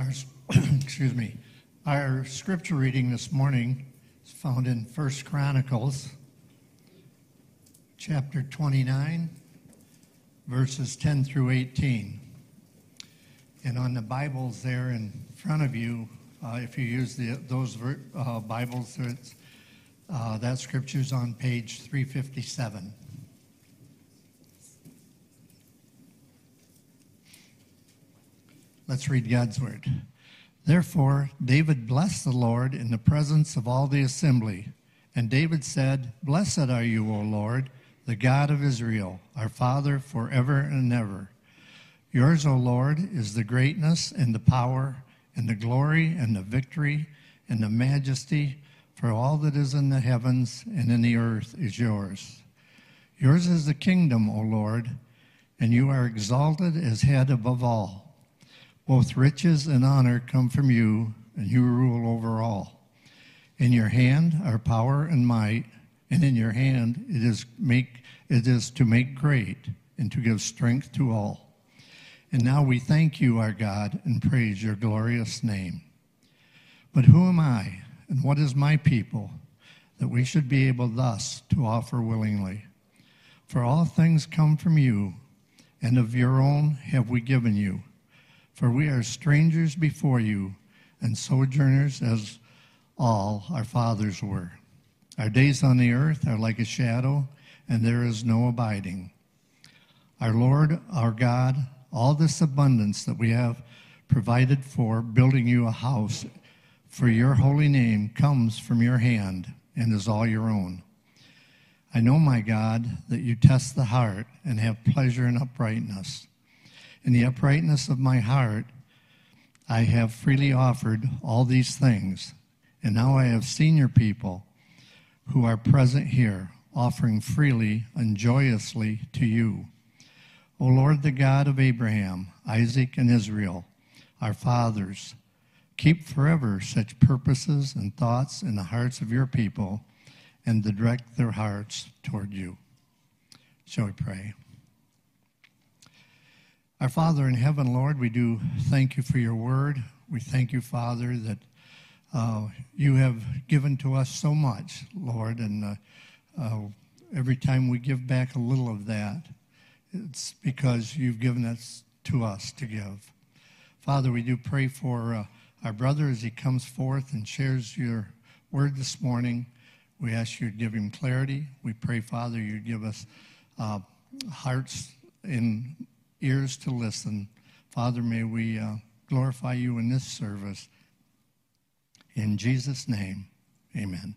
Our, excuse me. Our scripture reading this morning is found in First Chronicles, chapter 29, verses 10 through 18. And on the Bibles there in front of you, uh, if you use the, those uh, Bibles, uh, that is on page 357. Let's read God's word. Therefore, David blessed the Lord in the presence of all the assembly. And David said, Blessed are you, O Lord, the God of Israel, our Father forever and ever. Yours, O Lord, is the greatness and the power and the glory and the victory and the majesty, for all that is in the heavens and in the earth is yours. Yours is the kingdom, O Lord, and you are exalted as head above all. Both riches and honor come from you, and you rule over all. In your hand are power and might, and in your hand it is make it is to make great and to give strength to all. And now we thank you, our God, and praise your glorious name. But who am I, and what is my people, that we should be able thus to offer willingly? For all things come from you, and of your own have we given you for we are strangers before you and sojourners as all our fathers were. Our days on the earth are like a shadow, and there is no abiding. Our Lord, our God, all this abundance that we have provided for building you a house for your holy name comes from your hand and is all your own. I know, my God, that you test the heart and have pleasure in uprightness. In the uprightness of my heart, I have freely offered all these things, and now I have senior people who are present here, offering freely and joyously to you. O Lord, the God of Abraham, Isaac, and Israel, our fathers, keep forever such purposes and thoughts in the hearts of your people and direct their hearts toward you. Shall we pray? Our Father in heaven, Lord, we do thank you for your word. We thank you, Father, that uh, you have given to us so much, Lord, and uh, uh, every time we give back a little of that, it's because you've given us to us to give. Father, we do pray for uh, our brother as he comes forth and shares your word this morning. We ask you to give him clarity. We pray, Father, you give us uh, hearts in ears to listen. Father, may we uh, glorify you in this service. In Jesus' name, amen.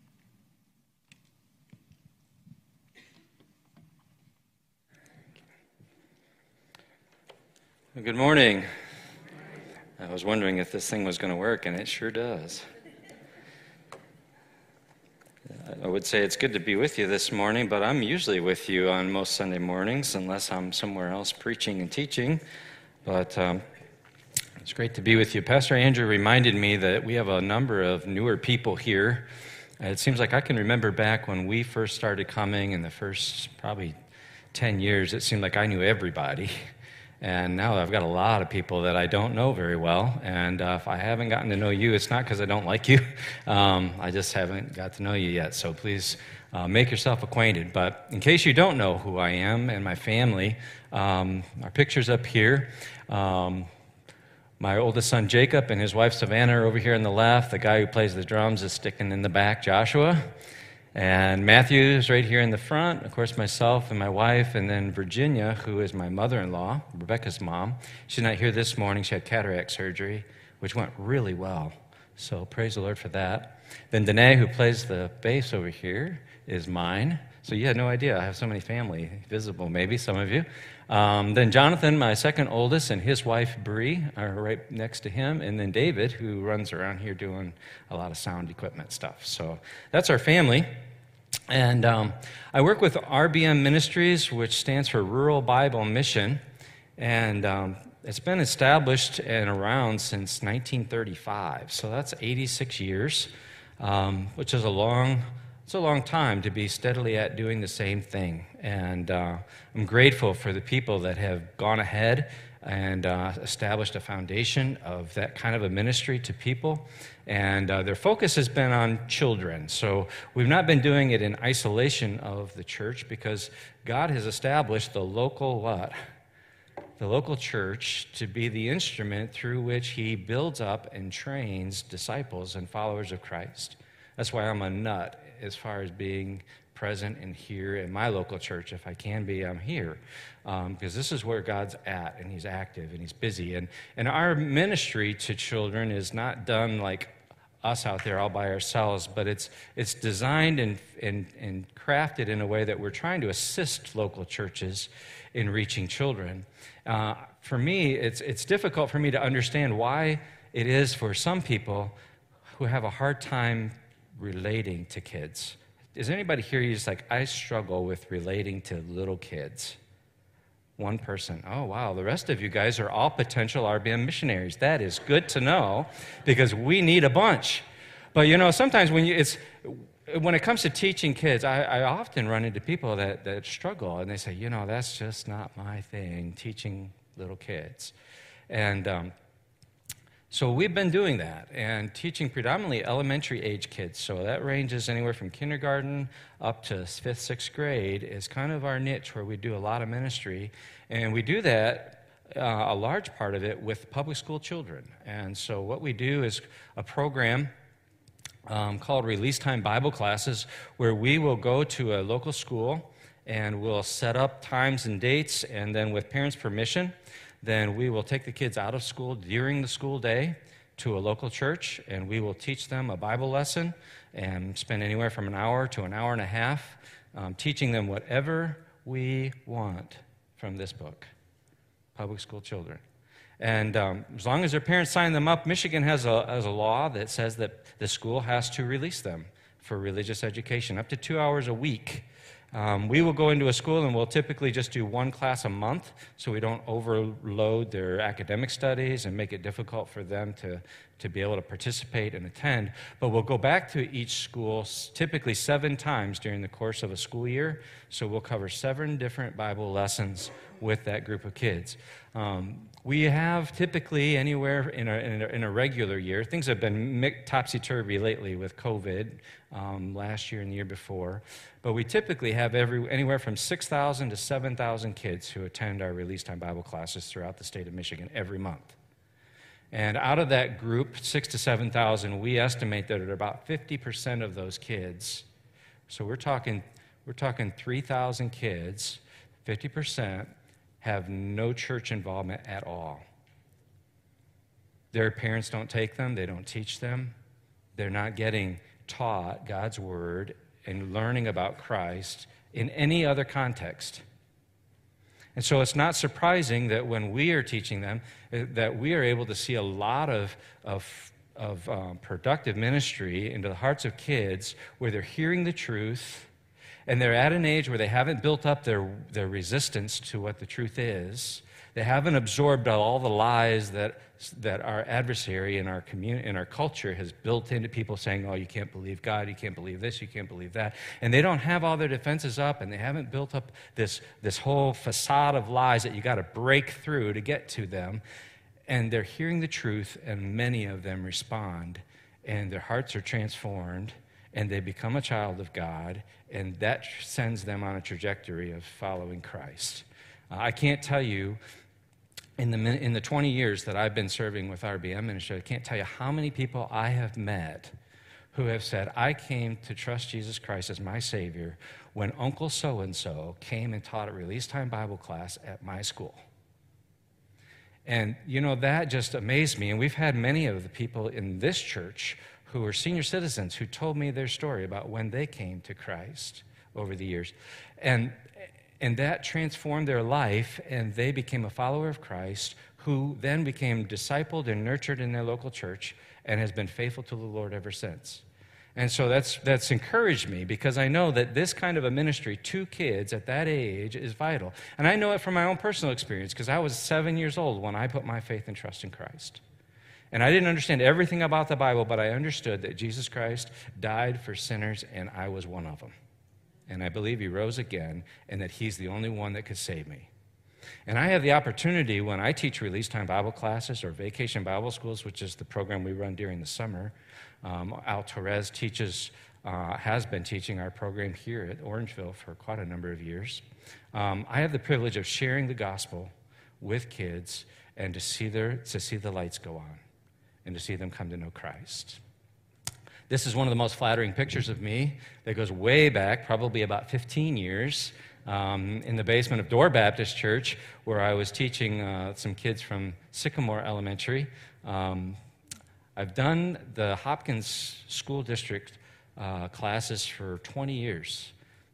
Good morning. I was wondering if this thing was going to work, and it sure does. I would say it's good to be with you this morning, but I'm usually with you on most Sunday mornings unless I'm somewhere else preaching and teaching. But um, it's great to be with you. Pastor Andrew reminded me that we have a number of newer people here. It seems like I can remember back when we first started coming in the first probably 10 years, it seemed like I knew everybody. And now I've got a lot of people that I don't know very well. And uh, if I haven't gotten to know you, it's not because I don't like you. Um, I just haven't got to know you yet. So please uh, make yourself acquainted. But in case you don't know who I am and my family, um, our picture's up here. Um, my oldest son Jacob and his wife Savannah are over here on the left. The guy who plays the drums is sticking in the back, Joshua. And Matthew is right here in the front, of course, myself and my wife, and then Virginia, who is my mother in law, Rebecca's mom. She's not here this morning. She had cataract surgery, which went really well. So praise the Lord for that. Then Danae, who plays the bass over here, is mine. So you had no idea. I have so many family visible, maybe some of you. Um, then Jonathan, my second oldest, and his wife Bree are right next to him. And then David, who runs around here doing a lot of sound equipment stuff. So that's our family. And um, I work with RBM Ministries, which stands for Rural Bible Mission. And um, it's been established and around since 1935. So that's 86 years, um, which is a long It's a long time to be steadily at doing the same thing. And uh, I'm grateful for the people that have gone ahead and uh, established a foundation of that kind of a ministry to people. And uh, their focus has been on children. So we've not been doing it in isolation of the church because God has established the local what? The local church to be the instrument through which He builds up and trains disciples and followers of Christ. That's why I'm a nut as far as being present and here in my local church. If I can be, I'm here. Because um, this is where God's at, and He's active and He's busy. And, and our ministry to children is not done like us out there all by ourselves, but it's, it's designed and, and, and crafted in a way that we're trying to assist local churches in reaching children. Uh, for me, it's, it's difficult for me to understand why it is for some people who have a hard time relating to kids. Is anybody here just like, I struggle with relating to little kids? One person. Oh, wow. The rest of you guys are all potential RBM missionaries. That is good to know because we need a bunch. But you know, sometimes when you, it's, when it comes to teaching kids, I, I, often run into people that, that struggle and they say, you know, that's just not my thing, teaching little kids. And um, so we've been doing that and teaching predominantly elementary age kids. So that ranges anywhere from kindergarten up to fifth, sixth grade is kind of our niche where we do a lot of ministry. And we do that, uh, a large part of it, with public school children. And so what we do is a program um, called Release Time Bible Classes where we will go to a local school and we'll set up times and dates and then with parents' permission then we will take the kids out of school during the school day to a local church and we will teach them a Bible lesson and spend anywhere from an hour to an hour and a half um, teaching them whatever we want from this book public school children. And um, as long as their parents sign them up, Michigan has a, has a law that says that the school has to release them for religious education up to two hours a week um, we will go into a school and we'll typically just do one class a month so we don't overload their academic studies and make it difficult for them to, to be able to participate and attend. But we'll go back to each school typically seven times during the course of a school year. So we'll cover seven different Bible lessons with that group of kids. Um, we have typically anywhere in a, in a, in a regular year, things have been topsy turvy lately with COVID um, last year and the year before, but we typically have every, anywhere from 6,000 to 7,000 kids who attend our release time Bible classes throughout the state of Michigan every month. And out of that group, six to 7,000, we estimate that at about 50% of those kids, so we're talking, we're talking 3,000 kids, 50% have no church involvement at all. Their parents don't take them, they don't teach them, they're not getting taught God's word and learning about Christ in any other context. And so it's not surprising that when we are teaching them, eh, that we are able to see a lot of, of, of um, productive ministry into the hearts of kids where they're hearing the truth and they're at an age where they haven't built up their, their resistance to what the truth is. They haven't absorbed all the lies that, that our adversary in our, community, in our culture has built into people saying, oh, you can't believe God, you can't believe this, you can't believe that. And they don't have all their defenses up, and they haven't built up this, this whole facade of lies that you got to break through to get to them. And they're hearing the truth, and many of them respond, and their hearts are transformed and they become a child of God, and that sends them on a trajectory of following Christ. Uh, I can't tell you, in the, in the 20 years that I've been serving with RBM ministry, I can't tell you how many people I have met who have said, I came to trust Jesus Christ as my Savior when Uncle so and so came and taught a release time Bible class at my school. And, you know, that just amazed me. And we've had many of the people in this church who are senior citizens who told me their story about when they came to Christ over the years. And, and that transformed their life, and they became a follower of Christ who then became discipled and nurtured in their local church and has been faithful to the Lord ever since. And so that's, that's encouraged me because I know that this kind of a ministry to kids at that age is vital. And I know it from my own personal experience because I was seven years old when I put my faith and trust in Christ. And I didn't understand everything about the Bible, but I understood that Jesus Christ died for sinners, and I was one of them. And I believe he rose again, and that he's the only one that could save me. And I have the opportunity when I teach release time Bible classes or vacation Bible schools, which is the program we run during the summer. Um, Al Torres teaches, uh, has been teaching our program here at Orangeville for quite a number of years. Um, I have the privilege of sharing the gospel with kids and to see, their, to see the lights go on and to see them come to know Christ. This is one of the most flattering pictures of me that goes way back, probably about 15 years, um, in the basement of Dorr Baptist Church, where I was teaching uh, some kids from Sycamore Elementary. Um, I've done the Hopkins School District uh, classes for 20 years,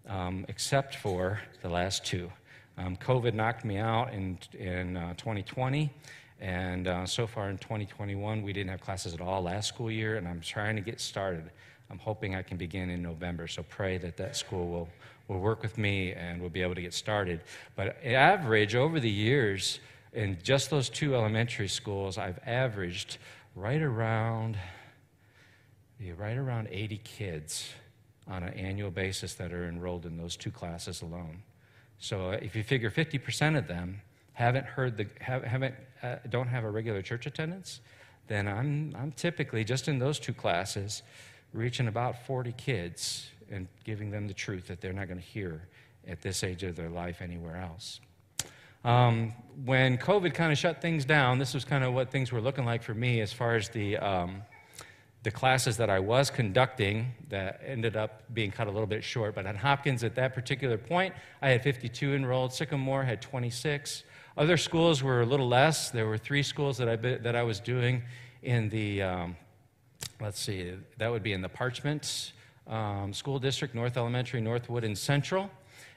um, except for the last two. Um, COVID knocked me out in, in uh, 2020, and uh, so far in 2021, we didn't have classes at all last school year, and I'm trying to get started. I'm hoping I can begin in November, so pray that that school will, will work with me and we'll be able to get started. But average over the years, in just those two elementary schools, I've averaged right around, right around 80 kids on an annual basis that are enrolled in those two classes alone. So uh, if you figure 50% of them haven't heard the, haven't, uh, don't have a regular church attendance, then I'm, I'm typically, just in those two classes, reaching about 40 kids and giving them the truth that they're not going to hear at this age of their life anywhere else. Um, when COVID kind of shut things down, this was kind of what things were looking like for me as far as the, um, the classes that I was conducting that ended up being cut a little bit short. But at Hopkins, at that particular point, I had 52 enrolled. Sycamore had 26. Other schools were a little less. There were three schools that I, that I was doing in the, um, let's see, that would be in the Parchment um, School District, North Elementary, Northwood, and Central.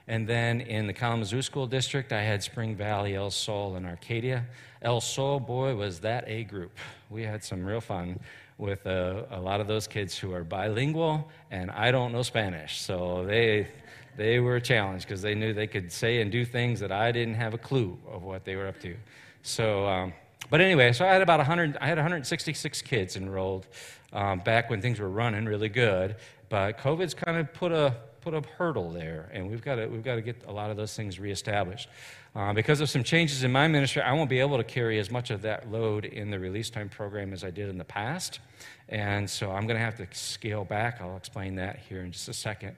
And then in the Kalamazoo School District, I had Spring Valley, El Sol, and Arcadia. El Sol, boy, was that a group. We had some real fun with a, a lot of those kids who are bilingual, and I don't know Spanish. So they, they were a challenge because they knew they could say and do things that I didn't have a clue of what they were up to. So, um, but anyway, so I had about 100, I had 166 kids enrolled um, back when things were running really good. But COVID's kind of put a put a hurdle there, and we've got to we've got to get a lot of those things reestablished. Uh, because of some changes in my ministry, I won't be able to carry as much of that load in the release time program as I did in the past. And so I'm going to have to scale back. I'll explain that here in just a second.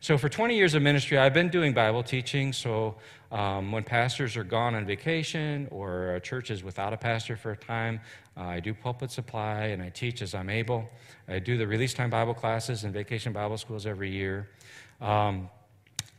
So, for 20 years of ministry, I've been doing Bible teaching. So, um, when pastors are gone on vacation or a church is without a pastor for a time, uh, I do pulpit supply and I teach as I'm able. I do the release time Bible classes and vacation Bible schools every year. Um,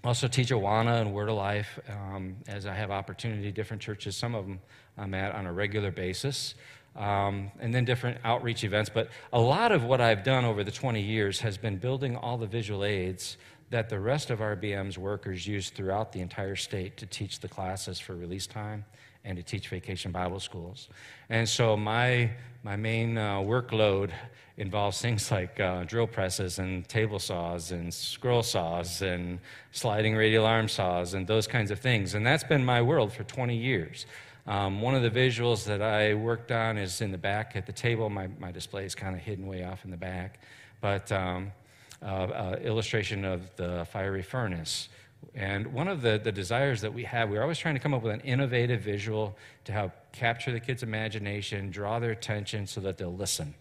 also teach Awana and Word of Life um, as I have opportunity. Different churches, some of them I'm at on a regular basis, um, and then different outreach events. But a lot of what I've done over the 20 years has been building all the visual aids that the rest of RBM's workers use throughout the entire state to teach the classes for release time and to teach vacation Bible schools. And so my, my main uh, workload involves things like uh, drill presses and table saws and scroll saws and sliding radial arm saws and those kinds of things. And that's been my world for 20 years. Um, one of the visuals that I worked on is in the back at the table. My, my display is kind of hidden way off in the back. But um, uh, uh, illustration of the fiery furnace and one of the, the desires that we have, we're always trying to come up with an innovative visual to help capture the kids' imagination, draw their attention so that they'll listen.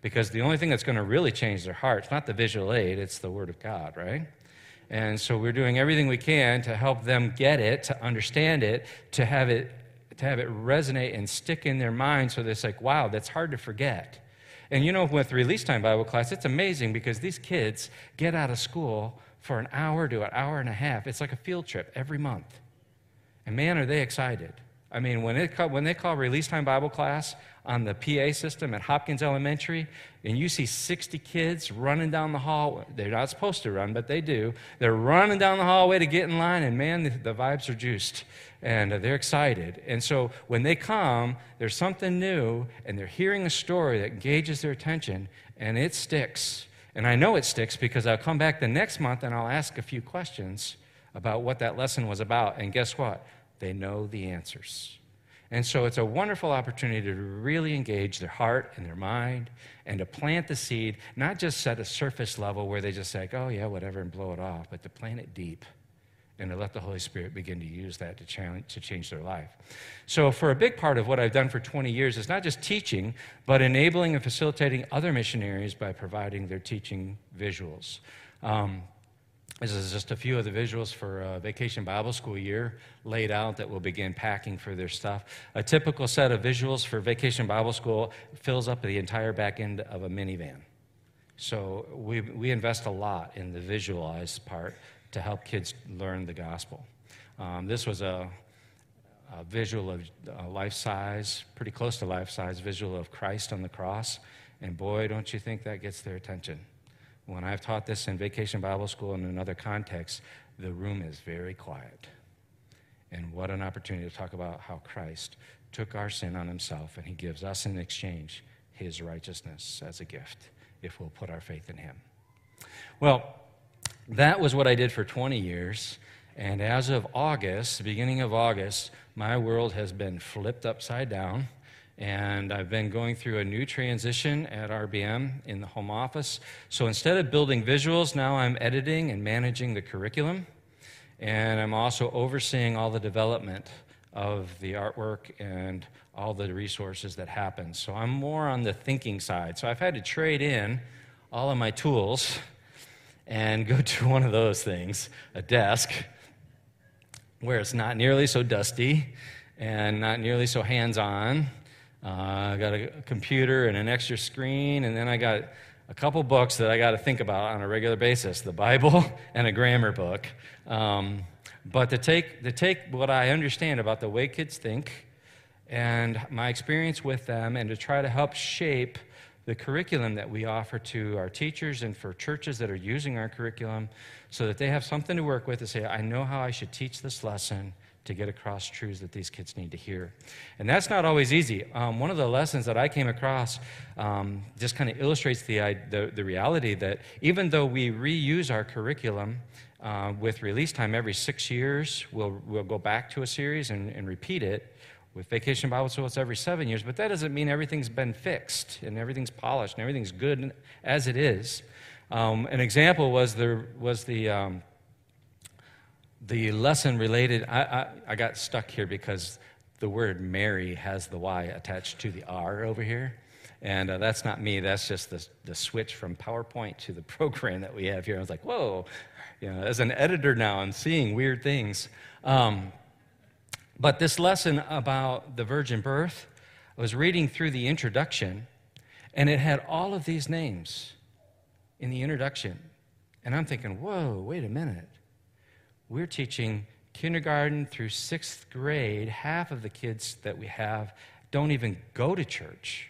Because the only thing that's going to really change their heart, it's not the visual aid, it's the Word of God, right? And so we're doing everything we can to help them get it, to understand it, to have it, to have it resonate and stick in their mind so it's like, wow, that's hard to forget. And you know, with release time Bible class, it's amazing because these kids get out of school for an hour to an hour and a half. It's like a field trip every month. And man, are they excited. I mean, when, it, when they call release time Bible class on the PA system at Hopkins Elementary, and you see 60 kids running down the hall, they're not supposed to run, but they do. They're running down the hallway to get in line, and man, the, the vibes are juiced, and they're excited. And so when they come, there's something new, and they're hearing a story that engages their attention, and it sticks. And I know it sticks because I'll come back the next month and I'll ask a few questions about what that lesson was about. And guess what? They know the answers. And so it's a wonderful opportunity to really engage their heart and their mind and to plant the seed, not just at a surface level where they just say, oh, yeah, whatever, and blow it off, but to plant it deep and to let the Holy Spirit begin to use that to, challenge, to change their life. So, for a big part of what I've done for 20 years is not just teaching, but enabling and facilitating other missionaries by providing their teaching visuals. Um, this is just a few of the visuals for a Vacation Bible School year laid out that will begin packing for their stuff. A typical set of visuals for Vacation Bible School fills up the entire back end of a minivan. So we, we invest a lot in the visualized part to help kids learn the gospel. Um, this was a, a visual of uh, life size, pretty close to life size, visual of Christ on the cross. And boy, don't you think that gets their attention. When I've taught this in vacation Bible school and in other contexts, the room is very quiet. And what an opportunity to talk about how Christ took our sin on himself and he gives us in exchange his righteousness as a gift if we'll put our faith in him. Well, that was what I did for 20 years. And as of August, beginning of August, my world has been flipped upside down and I've been going through a new transition at RBM in the home office. So instead of building visuals, now I'm editing and managing the curriculum, and I'm also overseeing all the development of the artwork and all the resources that happen. So I'm more on the thinking side. So I've had to trade in all of my tools and go to one of those things, a desk, where it's not nearly so dusty and not nearly so hands on uh, I got a computer and an extra screen, and then I got a couple books that I got to think about on a regular basis the Bible and a grammar book. Um, but to take, to take what I understand about the way kids think and my experience with them and to try to help shape the curriculum that we offer to our teachers and for churches that are using our curriculum so that they have something to work with to say, I know how I should teach this lesson to get across truths that these kids need to hear. And that's not always easy. Um, one of the lessons that I came across um, just kind of illustrates the, the, the, reality that even though we reuse our curriculum uh, with release time every six years, we'll, we'll go back to a series and, and repeat it. With Vacation Bible School, it's every seven years, but that doesn't mean everything's been fixed and everything's polished and everything's good as it is. Um, an example was, there, was the um, the lesson related, I, I, I, got stuck here because the word Mary has the Y attached to the R over here. And uh, that's not me, that's just the, the switch from PowerPoint to the program that we have here. I was like, whoa, you know, as an editor now, I'm seeing weird things. Um, but this lesson about the virgin birth, I was reading through the introduction, and it had all of these names in the introduction. And I'm thinking, whoa, wait a minute we're teaching kindergarten through sixth grade. Half of the kids that we have don't even go to church.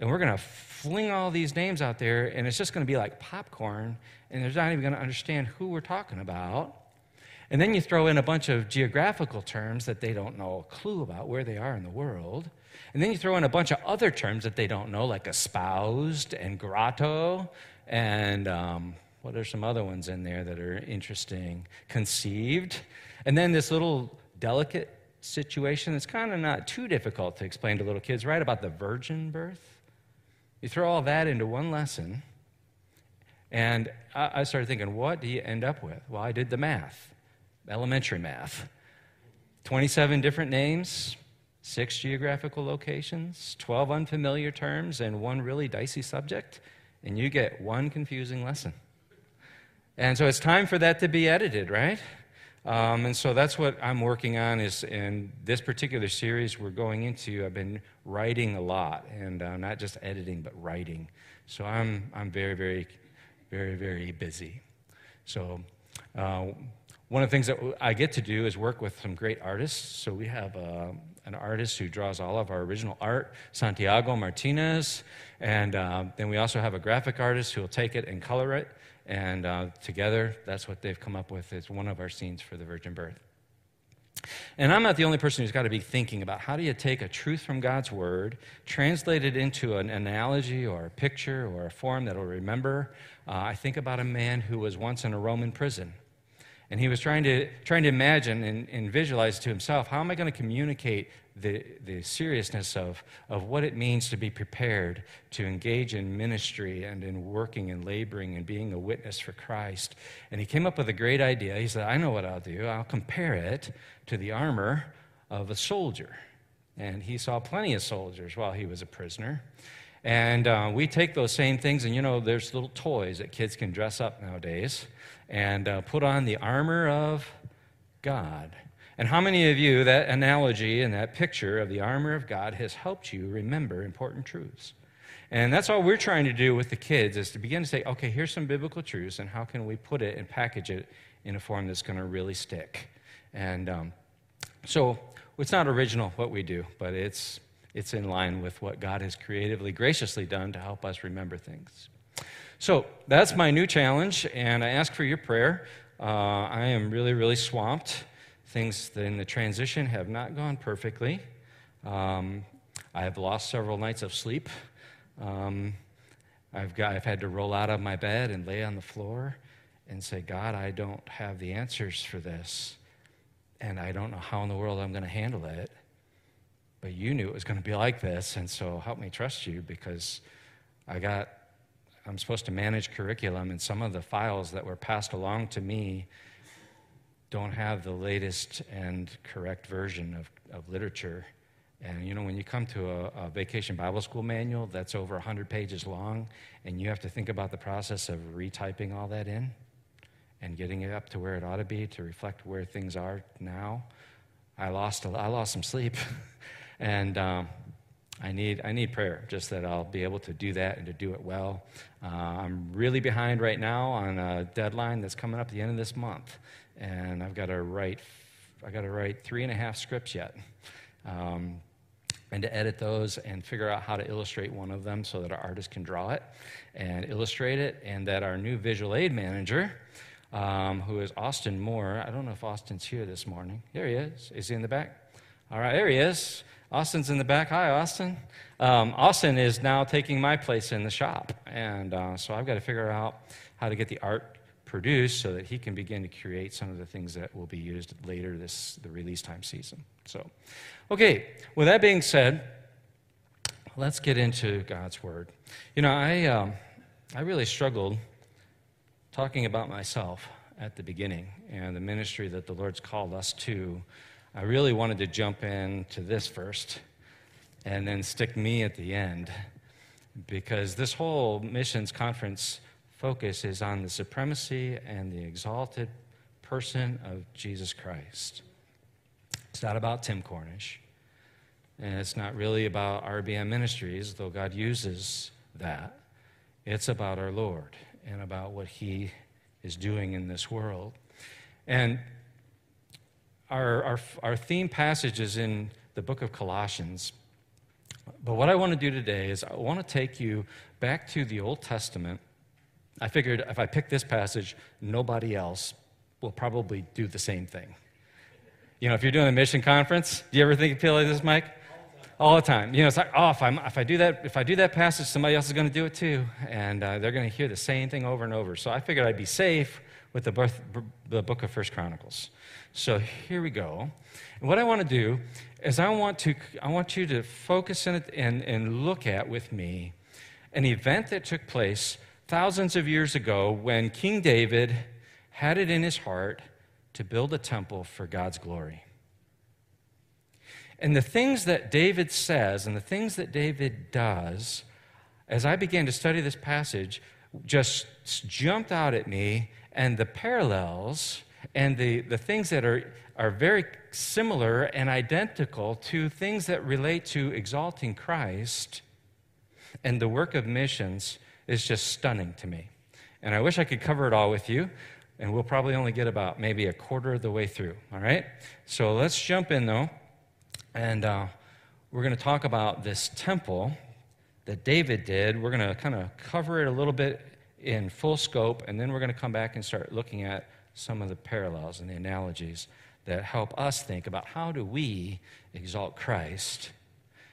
And we're going to fling all these names out there, and it's just going to be like popcorn, and they're not even going to understand who we're talking about. And then you throw in a bunch of geographical terms that they don't know a clue about where they are in the world. And then you throw in a bunch of other terms that they don't know, like espoused and grotto and um, what are some other ones in there that are interesting? Conceived. And then this little delicate situation that's kind of not too difficult to explain to little kids, right? About the virgin birth. You throw all that into one lesson, and I started thinking, what do you end up with? Well, I did the math, elementary math. 27 different names, six geographical locations, 12 unfamiliar terms, and one really dicey subject, and you get one confusing lesson. And so it's time for that to be edited, right? Um, and so that's what I'm working on is in this particular series we're going into, I've been writing a lot and uh, not just editing, but writing. So I'm, I'm very, very, very, very busy. So uh, one of the things that I get to do is work with some great artists. So we have uh, an artist who draws all of our original art, Santiago Martinez. And uh, then we also have a graphic artist who will take it and color it. And uh, together, that's what they've come up with as one of our scenes for the virgin birth. And I'm not the only person who's got to be thinking about how do you take a truth from God's word, translate it into an analogy or a picture or a form that'll remember. Uh, I think about a man who was once in a Roman prison. And he was trying to, trying to imagine and, and visualize to himself how am I going to communicate the, the seriousness of, of what it means to be prepared to engage in ministry and in working and laboring and being a witness for Christ. And he came up with a great idea. He said, I know what I'll do. I'll compare it to the armor of a soldier. And he saw plenty of soldiers while he was a prisoner. And uh, we take those same things, and you know, there's little toys that kids can dress up nowadays and uh, put on the armor of God. And how many of you, that analogy and that picture of the armor of God has helped you remember important truths? And that's all we're trying to do with the kids is to begin to say, okay, here's some biblical truths, and how can we put it and package it in a form that's going to really stick? And um, so it's not original what we do, but it's, it's in line with what God has creatively, graciously done to help us remember things. So that's my new challenge, and I ask for your prayer. Uh, I am really, really swamped. Things in the transition have not gone perfectly. Um, I have lost several nights of sleep. Um, I've, got, I've had to roll out of my bed and lay on the floor and say, God, I don't have the answers for this. And I don't know how in the world I'm going to handle it. But you knew it was going to be like this. And so help me trust you because I got, I'm supposed to manage curriculum, and some of the files that were passed along to me don't have the latest and correct version of, of literature. And you know, when you come to a, a, vacation Bible school manual that's over 100 pages long, and you have to think about the process of retyping all that in and getting it up to where it ought to be to reflect where things are now, I lost, a, I lost some sleep. and um, I need, I need prayer, just that I'll be able to do that and to do it well. Uh, I'm really behind right now on a deadline that's coming up at the end of this month and I've got to write, I got to write three and a half scripts yet. Um, and to edit those and figure out how to illustrate one of them so that our artist can draw it and illustrate it, and that our new visual aid manager, um, who is Austin Moore, I don't know if Austin's here this morning. There he is. Is he in the back? All right, there he is. Austin's in the back. Hi, Austin. Um, Austin is now taking my place in the shop, and uh, so I've got to figure out how to get the art produced so that he can begin to create some of the things that will be used later this the release time season. So, okay, with that being said, let's get into God's word. You know, I um, I really struggled talking about myself at the beginning and the ministry that the Lord's called us to. I really wanted to jump into this first and then stick me at the end because this whole missions conference focus is on the supremacy and the exalted person of Jesus Christ. It's not about Tim Cornish, and it's not really about RBM Ministries, though God uses that. It's about our Lord and about what He is doing in this world. And our, our, our theme passage is in the book of Colossians. But what I want to do today is I want to take you back to the Old Testament I figured if I pick this passage, nobody else will probably do the same thing. You know, if you're doing a mission conference, do you ever think feel like this, Mike? All the time. You know, it's like, oh, if, I'm, if I do that, if I do that passage, somebody else is going to do it too, and uh, they're going to hear the same thing over and over. So I figured I'd be safe with the, birth, the book of First Chronicles. So here we go. And what I want to do is I want to I want you to focus in it and, and look at with me an event that took place thousands of years ago when King David had it in his heart to build a temple for God's glory. And the things that David says and the things that David does, as I began to study this passage, just jumped out at me, and the parallels and the, the things that are, are very similar and identical to things that relate to exalting Christ and the work of missions is just stunning to me. And I wish I could cover it all with you, and we'll probably only get about maybe a quarter of the way through, all right? So let's jump in, though, and uh, we're going to talk about this temple that David did. We're going to kind of cover it a little bit in full scope, and then we're going to come back and start looking at some of the parallels and the analogies that help us think about how do we exalt Christ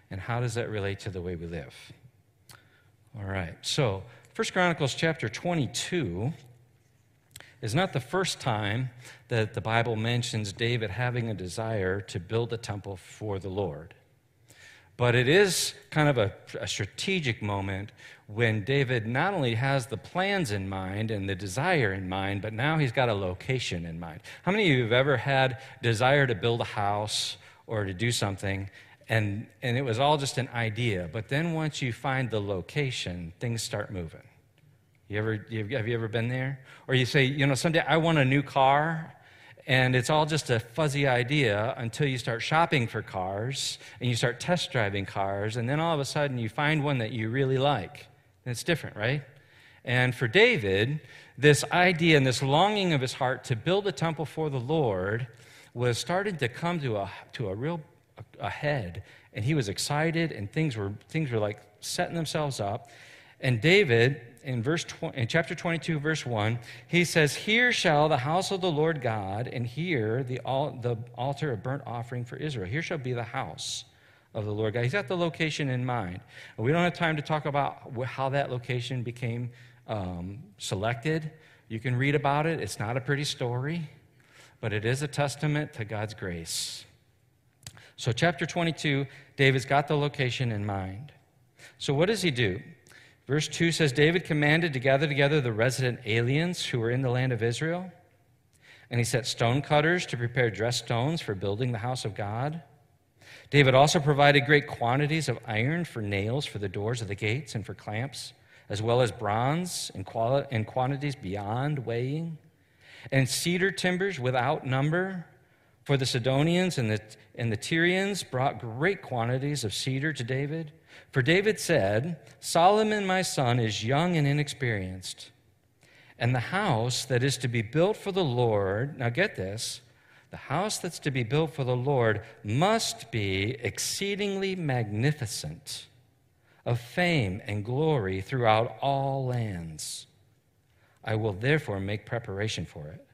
and how does that relate to the way we live. All right. So, First Chronicles chapter 22. is not the first time that the Bible mentions David having a desire to build a temple for the Lord. But it is kind of a, a, strategic moment when David not only has the plans in mind and the desire in mind, but now he's got a location in mind. How many of you have ever had desire to build a house or to do something, and, and it was all just an idea, but then once you find the location, things start moving? You ever, have you ever been there? Or you say, you know, someday I want a new car, and it's all just a fuzzy idea until you start shopping for cars and you start test driving cars, and then all of a sudden you find one that you really like. And it's different, right? And for David, this idea and this longing of his heart to build a temple for the Lord was starting to come to a, to a real a head. And he was excited, and things were, things were like setting themselves up. And David, in, verse in chapter 22, verse 1, he says, Here shall the house of the Lord God, and here the, the altar of burnt offering for Israel. Here shall be the house of the Lord God. He's got the location in mind. We don't have time to talk about how that location became um, selected. You can read about it. It's not a pretty story, but it is a testament to God's grace. So, chapter 22, David's got the location in mind. So, what does he do? Verse 2 says David commanded to gather together the resident aliens who were in the land of Israel. And he set stone cutters to prepare dressed stones for building the house of God. David also provided great quantities of iron for nails for the doors of the gates and for clamps, as well as bronze in, quali- in quantities beyond weighing, and cedar timbers without number. For the Sidonians and the, and the Tyrians brought great quantities of cedar to David for David said, Solomon, my son, is young and inexperienced. And the house that is to be built for the Lord, now get this, the house that's to be built for the Lord must be exceedingly magnificent, of fame and glory throughout all lands. I will therefore make preparation for it.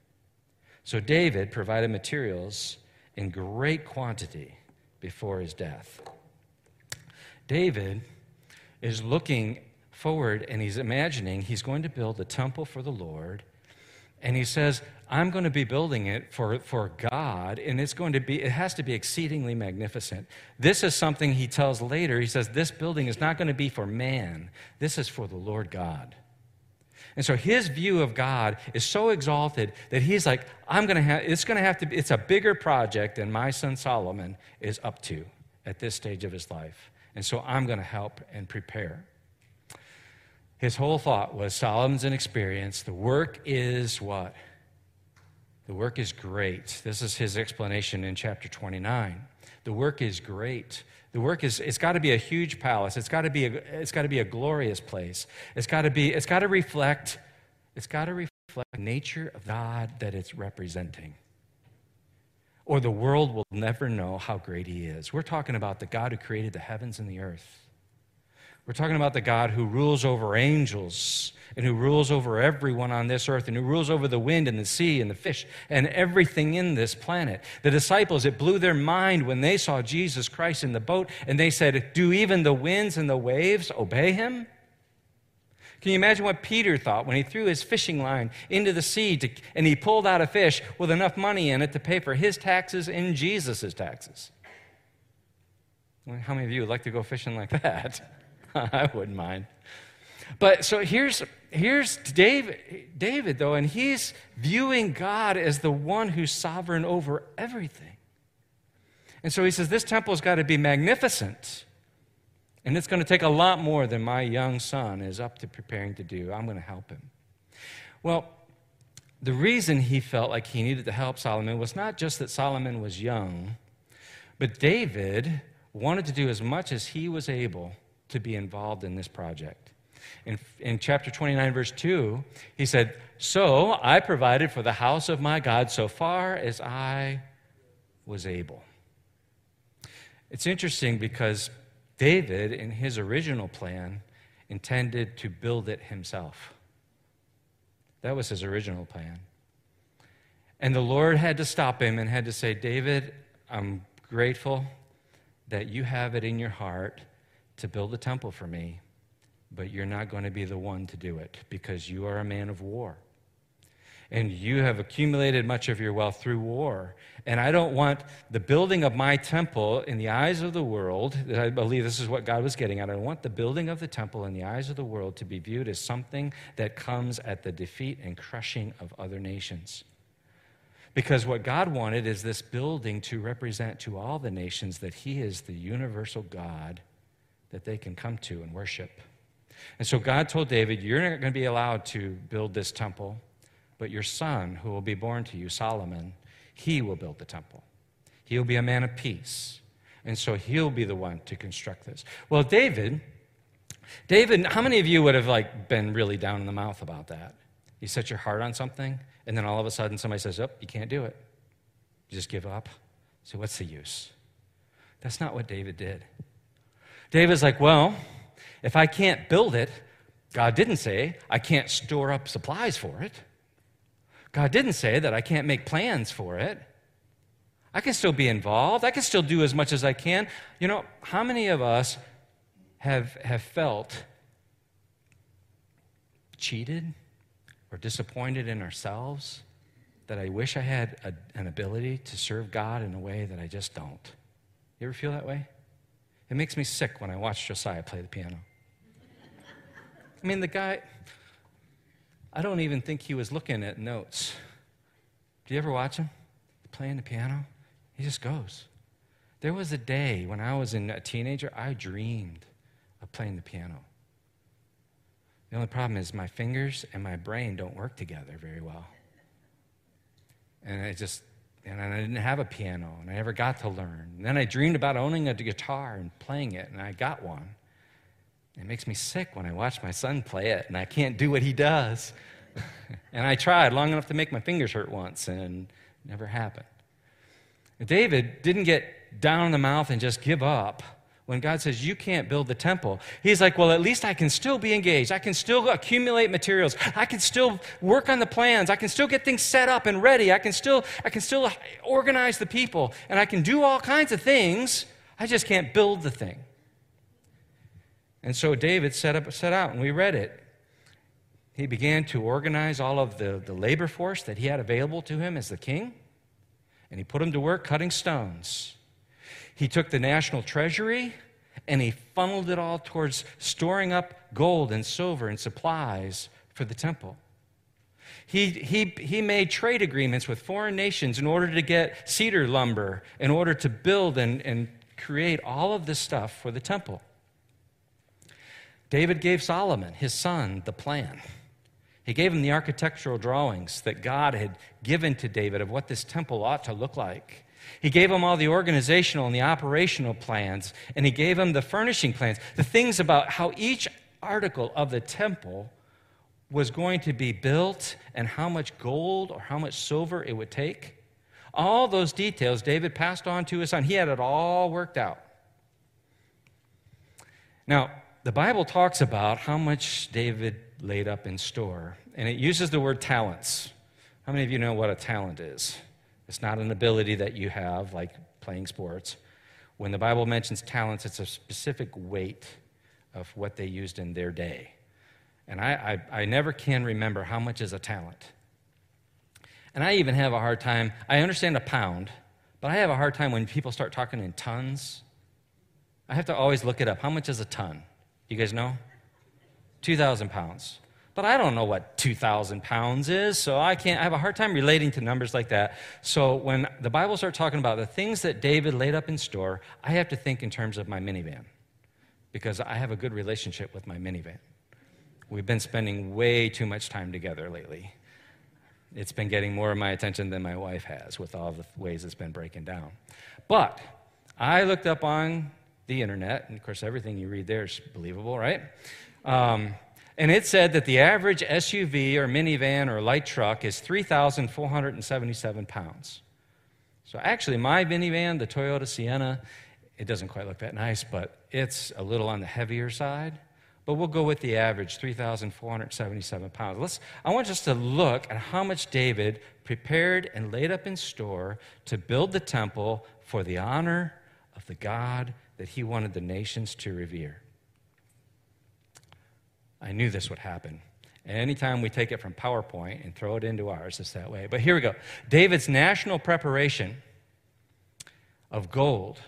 So David provided materials in great quantity before his death. David is looking forward and he's imagining he's going to build a temple for the Lord. And he says, I'm going to be building it for, for God, and it's going to be, it has to be exceedingly magnificent. This is something he tells later. He says, This building is not going to be for man, this is for the Lord God. And so his view of God is so exalted that he's like, I'm going to have, it's going to have to be, it's a bigger project than my son Solomon is up to at this stage of his life. And so I'm going to help and prepare. His whole thought was Solomon's inexperience. The work is what? The work is great. This is his explanation in chapter 29. The work is great. The work is it's got to be a huge palace. It's got to be a, it's got to be a glorious place. It's got to be it's got to reflect it's got to reflect the nature of God that it's representing or the world will never know how great He is. We're talking about the God who created the heavens and the earth. We're talking about the God who rules over angels and who rules over everyone on this earth and who rules over the wind and the sea and the fish and everything in this planet. The disciples, it blew their mind when they saw Jesus Christ in the boat and they said, Do even the winds and the waves obey him? Can you imagine what Peter thought when he threw his fishing line into the sea to, and he pulled out a fish with enough money in it to pay for his taxes and Jesus' taxes? How many of you would like to go fishing like that? I wouldn't mind. But so here's, here's David, David, though, and he's viewing God as the one who's sovereign over everything. And so he says, This temple's got to be magnificent. And it's going to take a lot more than my young son is up to preparing to do. I'm going to help him. Well, the reason he felt like he needed to help Solomon was not just that Solomon was young, but David wanted to do as much as he was able to be involved in this project. In, in chapter 29, verse 2, he said, So I provided for the house of my God so far as I was able. It's interesting because David, in his original plan, intended to build it himself. That was his original plan. And the Lord had to stop him and had to say, David, I'm grateful that you have it in your heart to build a temple for me, but you're not going to be the one to do it because you are a man of war. and you have accumulated much of your wealth through war. And I don't want the building of my temple in the eyes of the world, that I believe this is what God was getting at. I want the building of the temple in the eyes of the world to be viewed as something that comes at the defeat and crushing of other nations. Because what God wanted is this building to represent to all the nations that He is the universal God that they can come to and worship. And so God told David, You're not going to be allowed to build this temple, but your son, who will be born to you, Solomon, he will build the temple. He'll be a man of peace. And so he'll be the one to construct this. Well, David, David, how many of you would have like been really down in the mouth about that? You set your heart on something, and then all of a sudden somebody says, Oh, you can't do it. You just give up. So what's the use? That's not what David did. David's like, Well, if I can't build it, God didn't say I can't store up supplies for it. God didn't say that I can't make plans for it. I can still be involved. I can still do as much as I can. You know, how many of us have, have felt cheated or disappointed in ourselves that I wish I had a, an ability to serve God in a way that I just don't? You ever feel that way? It makes me sick when I watch Josiah play the piano. I mean, the guy, I don't even think he was looking at notes. Do you ever watch him playing the piano? He just goes. There was a day when I was a teenager, I dreamed of playing the piano. The only problem is my fingers and my brain don't work together very well. And I just, and I didn't have a piano, and I never got to learn. And then I dreamed about owning a guitar and playing it, and I got one. It makes me sick when I watch my son play it and I can't do what he does. and I tried long enough to make my fingers hurt once and it never happened. David didn't get down in the mouth and just give up when God says, You can't build the temple. He's like, Well, at least I can still be engaged. I can still accumulate materials. I can still work on the plans. I can still get things set up and ready. I can still, I can still organize the people. And I can do all kinds of things. I just can't build the thing. And so David set, up, set out, and we read it. He began to organize all of the, the labor force that he had available to him as the king, and he put them to work cutting stones. He took the national treasury and he funneled it all towards storing up gold and silver and supplies for the temple. He, he, he made trade agreements with foreign nations in order to get cedar lumber, in order to build and, and create all of this stuff for the temple. David gave Solomon, his son, the plan. He gave him the architectural drawings that God had given to David of what this temple ought to look like. He gave him all the organizational and the operational plans, and he gave him the furnishing plans, the things about how each article of the temple was going to be built and how much gold or how much silver it would take. All those details David passed on to his son. He had it all worked out. Now, the Bible talks about how much David laid up in store, and it uses the word talents. How many of you know what a talent is? It's not an ability that you have, like playing sports. When the Bible mentions talents, it's a specific weight of what they used in their day. And I, I, I never can remember how much is a talent. And I even have a hard time, I understand a pound, but I have a hard time when people start talking in tons. I have to always look it up. How much is a ton? You guys know? 2,000 pounds. But I don't know what 2,000 pounds is, so I can't, I have a hard time relating to numbers like that. So when the Bible starts talking about the things that David laid up in store, I have to think in terms of my minivan because I have a good relationship with my minivan. We've been spending way too much time together lately. It's been getting more of my attention than my wife has with all the ways it's been breaking down. But I looked up on the internet, and of course, everything you read there is believable, right? Um, and it said that the average SUV or minivan or light truck is 3,477 pounds. So actually, my minivan, the Toyota Sienna, it doesn't quite look that nice, but it's a little on the heavier side. But we'll go with the average, 3,477 pounds. Let's, I want us to look at how much David prepared and laid up in store to build the temple for the honor of the God that he wanted the nations to revere. I knew this would happen. And anytime we take it from PowerPoint and throw it into ours, it's that way. But here we go. David's national preparation of gold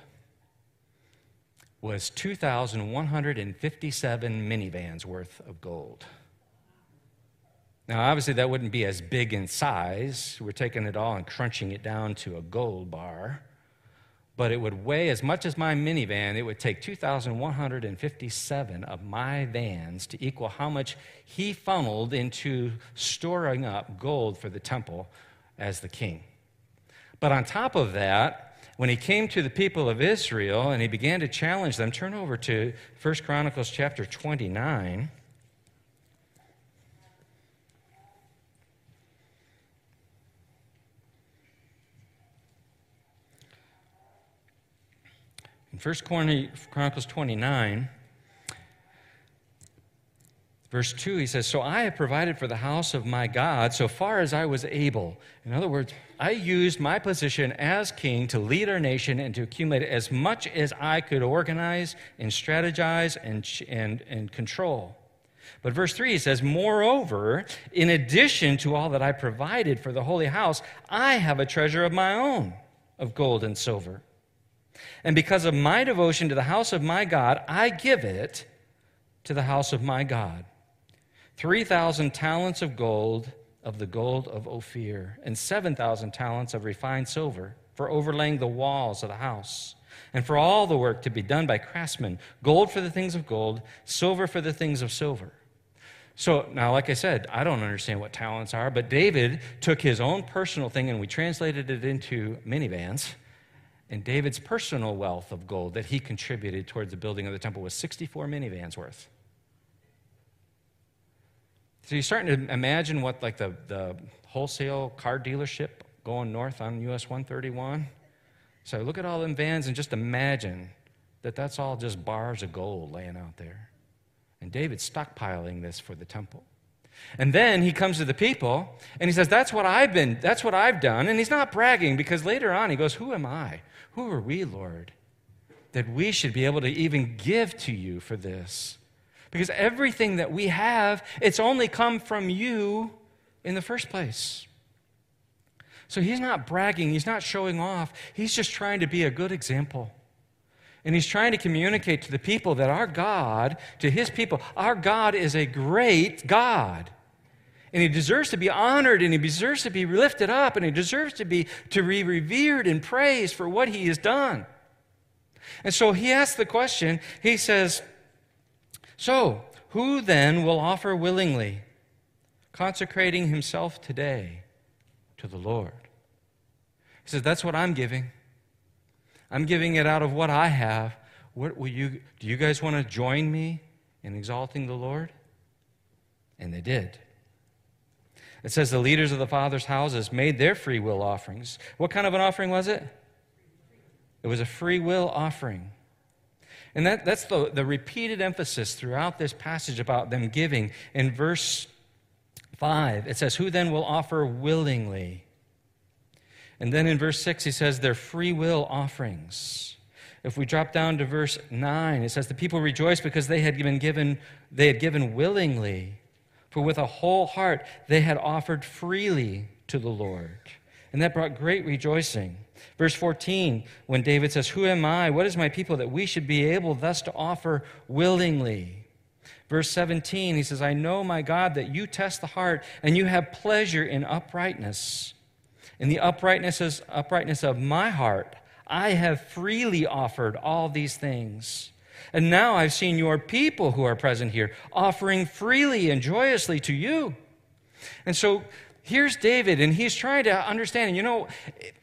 was 2,157 minivans worth of gold. Now, obviously, that wouldn't be as big in size. We're taking it all and crunching it down to a gold bar. But it would weigh as much as my minivan. It would take 2,157 of my vans to equal how much he funneled into storing up gold for the temple as the king. But on top of that, when he came to the people of Israel and he began to challenge them, turn over to 1 Chronicles chapter 29. In 1 Chronicles 29, verse 2, he says, So I have provided for the house of my God so far as I was able. In other words, I used my position as king to lead our nation and to accumulate as much as I could organize and strategize and, and, and control. But verse 3 he says, Moreover, in addition to all that I provided for the holy house, I have a treasure of my own of gold and silver and because of my devotion to the house of my God, I give it to the house of my God. 3,000 talents of gold of the gold of Ophir, and 7,000 talents of refined silver for overlaying the walls of the house, and for all the work to be done by craftsmen. Gold for the things of gold, silver for the things of silver. So now, like I said, I don't understand what talents are, but David took his own personal thing and we translated it into minivans and David's personal wealth of gold that he contributed towards the building of the temple was 64 minivans worth. So you're starting to imagine what, like, the, the wholesale car dealership going north on US 131? So look at all them vans and just imagine that that's all just bars of gold laying out there. And David's stockpiling this for the temple. And then he comes to the people and he says, That's what I've been, that's what I've done. And he's not bragging because later on he goes, Who am I? Who are we, Lord, that we should be able to even give to you for this? Because everything that we have, it's only come from you in the first place. So he's not bragging, he's not showing off, he's just trying to be a good example. And he's trying to communicate to the people that our God, to his people, our God is a great God and he deserves to be honored and he deserves to be lifted up and he deserves to be to be revered and praised for what he has done. And so he asks the question. He says so who then will offer willingly consecrating himself today to the lord? He says that's what i'm giving. I'm giving it out of what i have. What will you do you guys want to join me in exalting the lord? And they did it says the leaders of the father's houses made their free will offerings. What kind of an offering was it? It was a free will offering. And that, that's the, the repeated emphasis throughout this passage about them giving. In verse 5, it says, Who then will offer willingly? And then in verse 6, he says, Their free will offerings. If we drop down to verse 9, it says, The people rejoiced because they had been given, they had given willingly. For with a whole heart they had offered freely to the Lord. And that brought great rejoicing. Verse 14, when David says, Who am I? What is my people that we should be able thus to offer willingly? Verse 17, he says, I know, my God, that you test the heart and you have pleasure in uprightness. In the uprightness, uprightness of my heart, I have freely offered all these things. And now I've seen your people who are present here offering freely and joyously to you. And so here's David, and he's trying to understand. And you know,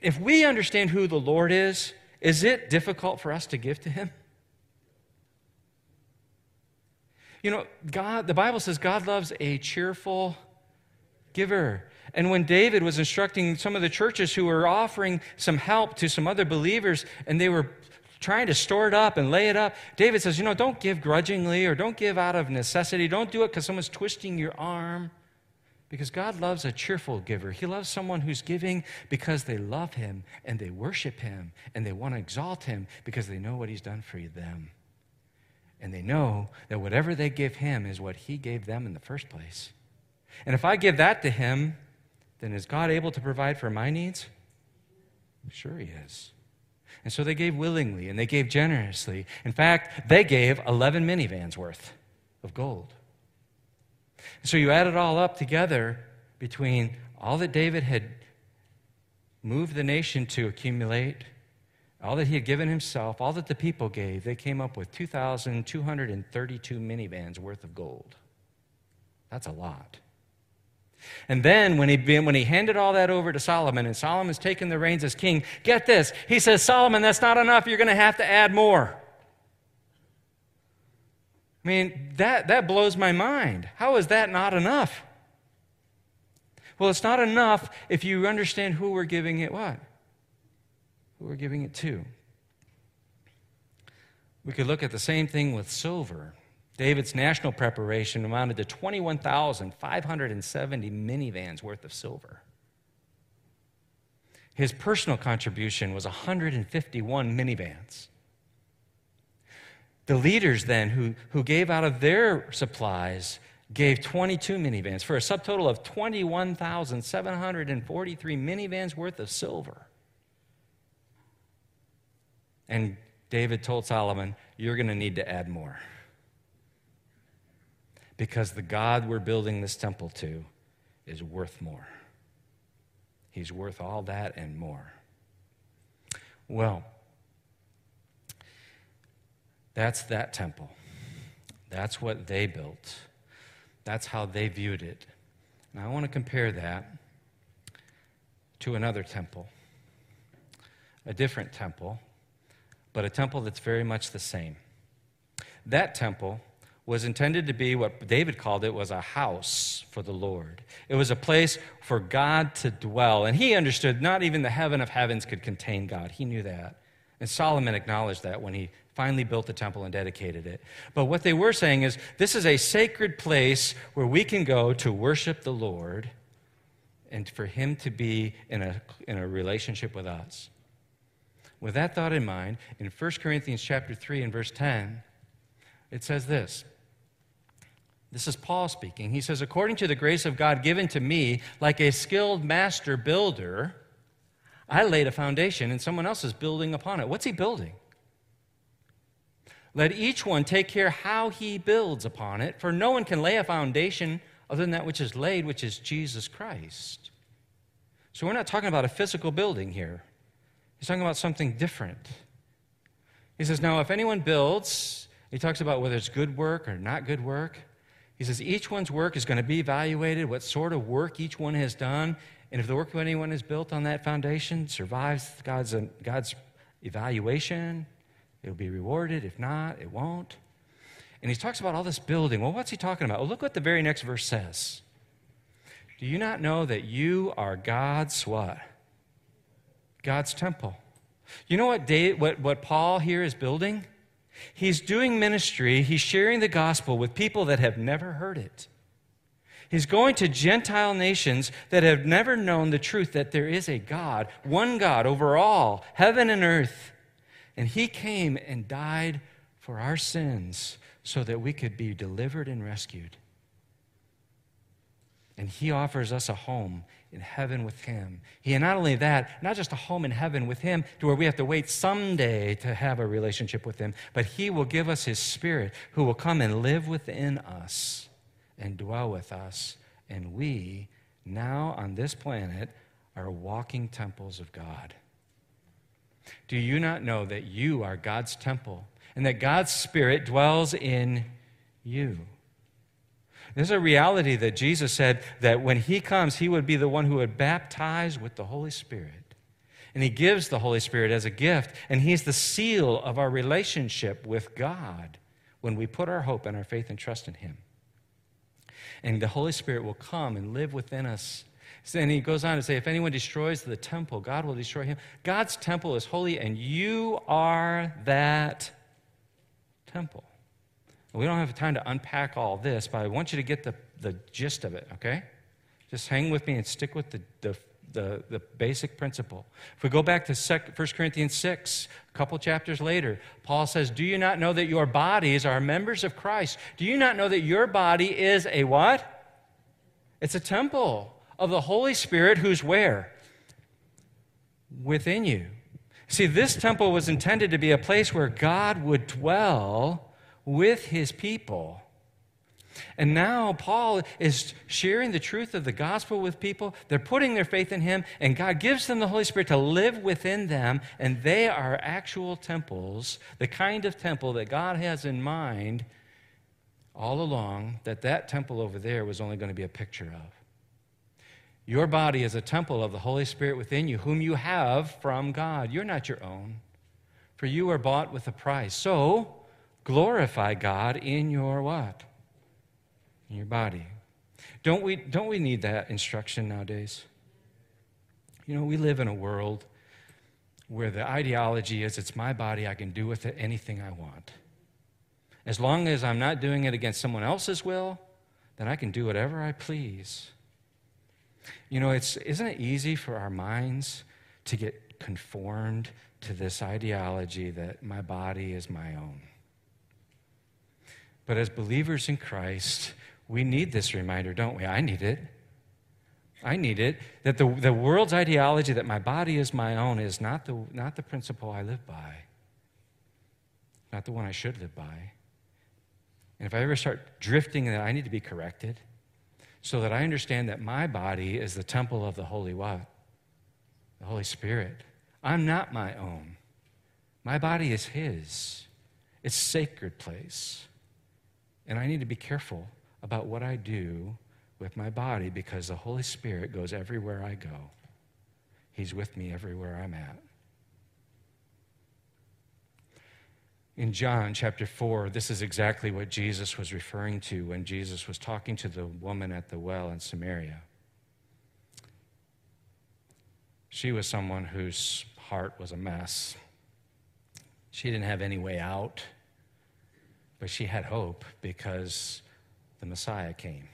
if we understand who the Lord is, is it difficult for us to give to him? You know, God, the Bible says God loves a cheerful giver. And when David was instructing some of the churches who were offering some help to some other believers, and they were trying to store it up and lay it up. David says, you know, don't give grudgingly or don't give out of necessity. Don't do it because someone's twisting your arm. Because God loves a cheerful giver. He loves someone who's giving because they love Him and they worship Him and they want to exalt Him because they know what He's done for them. And they know that whatever they give Him is what He gave them in the first place. And if I give that to him, then is God able to provide for my needs? Sure, he is. And so they gave willingly and they gave generously. In fact, they gave 11 minivans worth of gold. So you add it all up together between all that David had moved the nation to accumulate, all that he had given himself, all that the people gave, they came up with 2,232 minivans worth of gold. That's a lot. And then when he, when he handed all that over to Solomon, and Solomon's taken the reins as king, get this. He says, Solomon, that's not enough. You're going to have to add more. I mean, that, that blows my mind. How is that not enough? Well, it's not enough if you understand who we're giving it what? Who we're giving it to. We could look at the same thing with silver. David's national preparation amounted to 21,570 minivans worth of silver. His personal contribution was 151 minivans. The leaders then who, who gave out of their supplies gave 22 minivans for a subtotal of 21,743 minivans worth of silver. And David told Solomon, You're going to need to add more because the God we're building this temple to is worth more. He's worth all that and more. Well, that's that temple. That's what they built. That's how they viewed it. Now, I want to compare that to another temple, a different temple, but a temple that's very much the same. That temple was intended to be what David called it was a house for the Lord. It was a place for God to dwell. And he understood not even the heaven of heavens could contain God. He knew that. And Solomon acknowledged that when he finally built the temple and dedicated it. But what they were saying is this is a sacred place where we can go to worship the Lord and for him to be in a, in a relationship with us. With that thought in mind, in 1 Corinthians chapter 3 and verse 10, it says this. This is Paul speaking. He says, According to the grace of God given to me, like a skilled master builder, I laid a foundation and someone else is building upon it. What's he building? Let each one take care how he builds upon it, for no one can lay a foundation other than that which is laid, which is Jesus Christ. So we're not talking about a physical building here. He's talking about something different. He says, Now, if anyone builds, he talks about whether it's good work or not good work. He says each one's work is going to be evaluated, what sort of work each one has done. And if the work of anyone is built on that foundation, survives God's, God's evaluation, it'll be rewarded. If not, it won't. And he talks about all this building. Well, what's he talking about? Well, look what the very next verse says. Do you not know that you are God's what? God's temple. You know what, what, what Paul here is building? He's doing ministry, he's sharing the gospel with people that have never heard it. He's going to Gentile nations that have never known the truth that there is a God, one God over all, heaven and earth. And he came and died for our sins so that we could be delivered and rescued. And he offers us a home in heaven with him. He, and not only that, not just a home in heaven with him to where we have to wait someday to have a relationship with him, but he will give us his spirit who will come and live within us and dwell with us. And we, now on this planet, are walking temples of God. Do you not know that you are God's temple and that God's spirit dwells in you? There's a reality that Jesus said that when he comes, he would be the one who would baptize with the Holy Spirit. And he gives the Holy Spirit as a gift, and he's the seal of our relationship with God when we put our hope and our faith and trust in him. And the Holy Spirit will come and live within us. And he goes on to say, if anyone destroys the temple, God will destroy him. God's temple is holy, and you are that temple. We don't have time to unpack all this, but I want you to get the, the gist of it, okay? Just hang with me and stick with the, the, the, the basic principle. If we go back to 1 Corinthians 6, a couple chapters later, Paul says, Do you not know that your bodies are members of Christ? Do you not know that your body is a what? It's a temple of the Holy Spirit who's where? Within you. See, this temple was intended to be a place where God would dwell with his people. And now Paul is sharing the truth of the gospel with people. They're putting their faith in him, and God gives them the Holy Spirit to live within them, and they are actual temples, the kind of temple that God has in mind all along that that temple over there was only going to be a picture of. Your body is a temple of the Holy Spirit within you, whom you have from God. You're not your own, for you are bought with a price. So, glorify God in your what? In your body. Don't we, don't we need that instruction nowadays? You know, we live in a world where the ideology is it's my body, I can do with it anything I want. As long as I'm not doing it against someone else's will, then I can do whatever I please. You know, it's, isn't it easy for our minds to get conformed to this ideology that my body is my own? But as believers in Christ, we need this reminder, don't we? I need it. I need it. That the, the world's ideology that my body is my own is not the, not the principle I live by, not the one I should live by. And if I ever start drifting in that, I need to be corrected so that I understand that my body is the temple of the Holy what? The Holy Spirit. I'm not my own. My body is His. It's sacred place. And I need to be careful about what I do with my body because the Holy Spirit goes everywhere I go. He's with me everywhere I'm at. In John chapter 4, this is exactly what Jesus was referring to when Jesus was talking to the woman at the well in Samaria. She was someone whose heart was a mess. She didn't have any way out, but she had hope because the Messiah came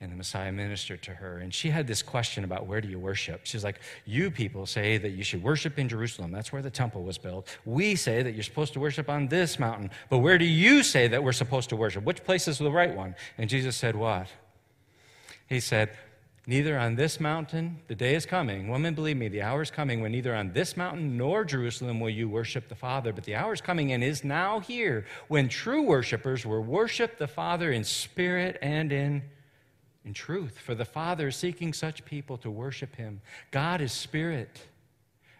and the Messiah ministered to her. And she had this question about where do you worship? She's like, You people say that you should worship in Jerusalem. That's where the temple was built. We say that you're supposed to worship on this mountain. But where do you say that we're supposed to worship? Which place is the right one? And Jesus said, What? He said, Neither on this mountain, the day is coming. Woman, believe me, the hour is coming when neither on this mountain nor Jerusalem will you worship the Father. But the hour is coming and is now here when true worshipers will worship the Father in spirit and in in truth, for the Father is seeking such people to worship him. God is spirit,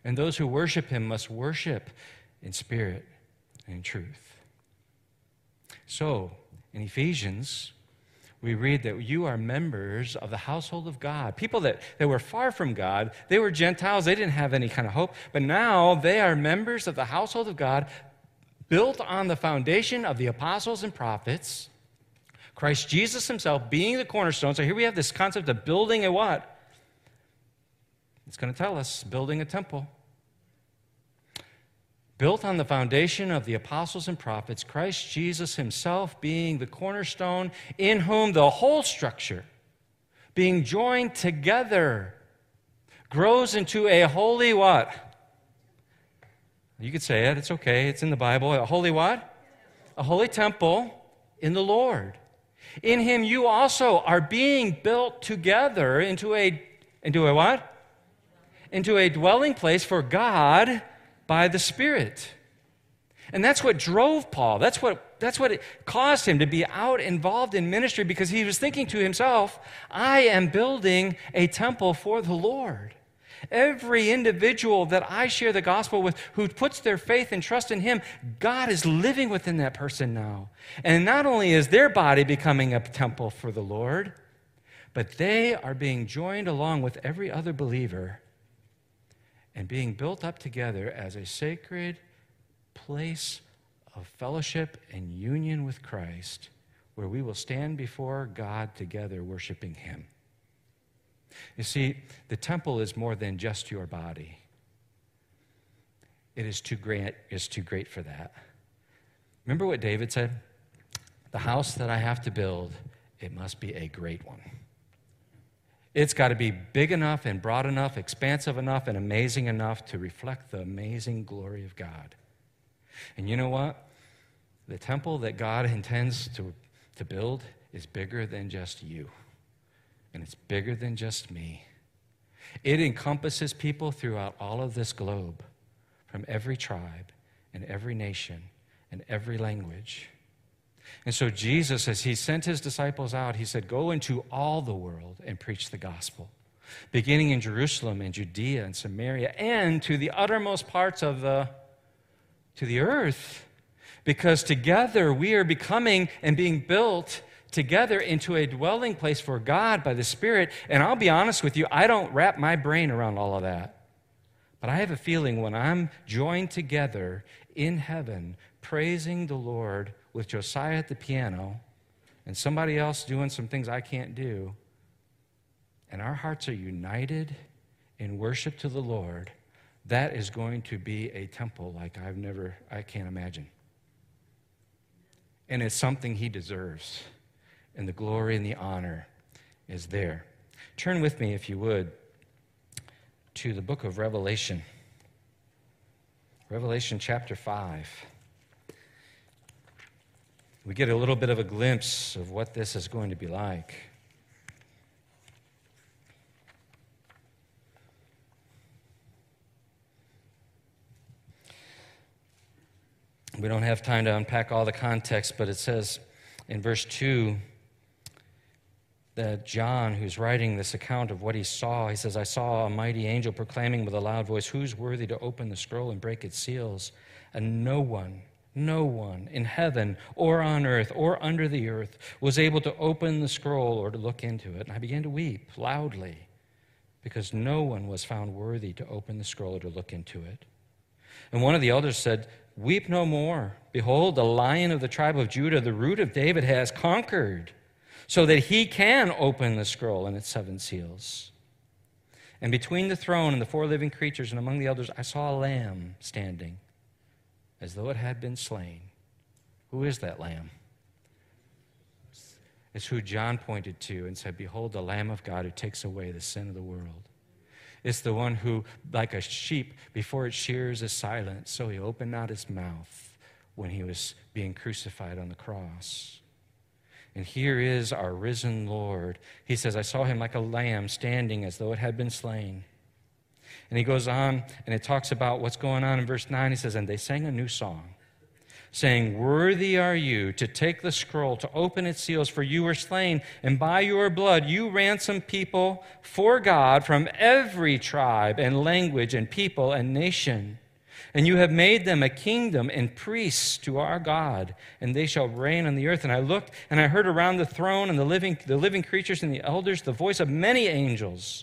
and those who worship him must worship in spirit and in truth. So, in Ephesians, we read that you are members of the household of God. People that, that were far from God, they were Gentiles, they didn't have any kind of hope, but now they are members of the household of God, built on the foundation of the apostles and prophets Christ Jesus himself being the cornerstone. So here we have this concept of building a what? It's going to tell us building a temple. Built on the foundation of the apostles and prophets, Christ Jesus himself being the cornerstone, in whom the whole structure, being joined together, grows into a holy what? You could say it, it's okay, it's in the Bible. A holy what? A holy temple in the Lord. In him you also are being built together into a into a what? Into a dwelling place for God by the Spirit. And that's what drove Paul. That's what, that's what caused him to be out involved in ministry because he was thinking to himself, I am building a temple for the Lord. Every individual that I share the gospel with who puts their faith and trust in Him, God is living within that person now. And not only is their body becoming a temple for the Lord, but they are being joined along with every other believer and being built up together as a sacred place of fellowship and union with Christ where we will stand before God together worshiping Him. You see, the temple is more than just your body. It is too great, is too great for that. Remember what David said? The house that I have to build, it must be a great one. It's got to be big enough and broad enough, expansive enough, and amazing enough to reflect the amazing glory of God. And you know what? The temple that God intends to, to build is bigger than just you. and it's bigger than just me. It encompasses people throughout all of this globe, from every tribe and every nation and every language. And so, Jesus, as he sent his disciples out, he said, Go into all the world and preach the gospel, beginning in Jerusalem and Judea and Samaria and to the uttermost parts of the, to the earth. Because together we are becoming and being built together into a dwelling place for God by the Spirit. And I'll be honest with you, I don't wrap my brain around all of that. But I have a feeling when I'm joined together in heaven, praising the Lord with Josiah at the piano and somebody else doing some things I can't do, and our hearts are united in worship to the Lord, that is going to be a temple like I've never, I can't imagine. And it's something he deserves. And the glory and the honor is there. Turn with me, if you would, to the book of Revelation. Revelation chapter 5 we get a little bit of a glimpse of what this is going to be like. We don't have time to unpack all the context, but it says in verse 2 that John, who's writing this account of what he saw, he says, I saw a mighty angel proclaiming with a loud voice, Who's worthy to open the scroll and break its seals? And no one no one in heaven or on earth or under the earth was able to open the scroll or to look into it. And I began to weep loudly because no one was found worthy to open the scroll or to look into it. And one of the elders said, Weep no more. Behold, the lion of the tribe of Judah, the root of David, has conquered, so that he can open the scroll and its seven seals. And between the throne and the four living creatures and among the elders, I saw a lamb standing as though it had been slain. Who is that lamb? It's who John pointed to and said, Behold, the Lamb of God who takes away the sin of the world. It's the one who, like a sheep, before it shears, is silent, so he opened not his mouth when he was being crucified on the cross. And here is our risen Lord. He says, I saw him like a lamb standing as though it had been slain. And he goes on and it talks about what's going on in verse 9. He says, And they sang a new song, saying, Worthy are you to take the scroll, to open its seals, for you were slain, and by your blood you ransomed people for God from every tribe and language and people and nation. And you have made them a kingdom and priests to our God, and they shall reign on the earth. And I looked, and I heard around the throne and the living, the living creatures and the elders the voice of many angels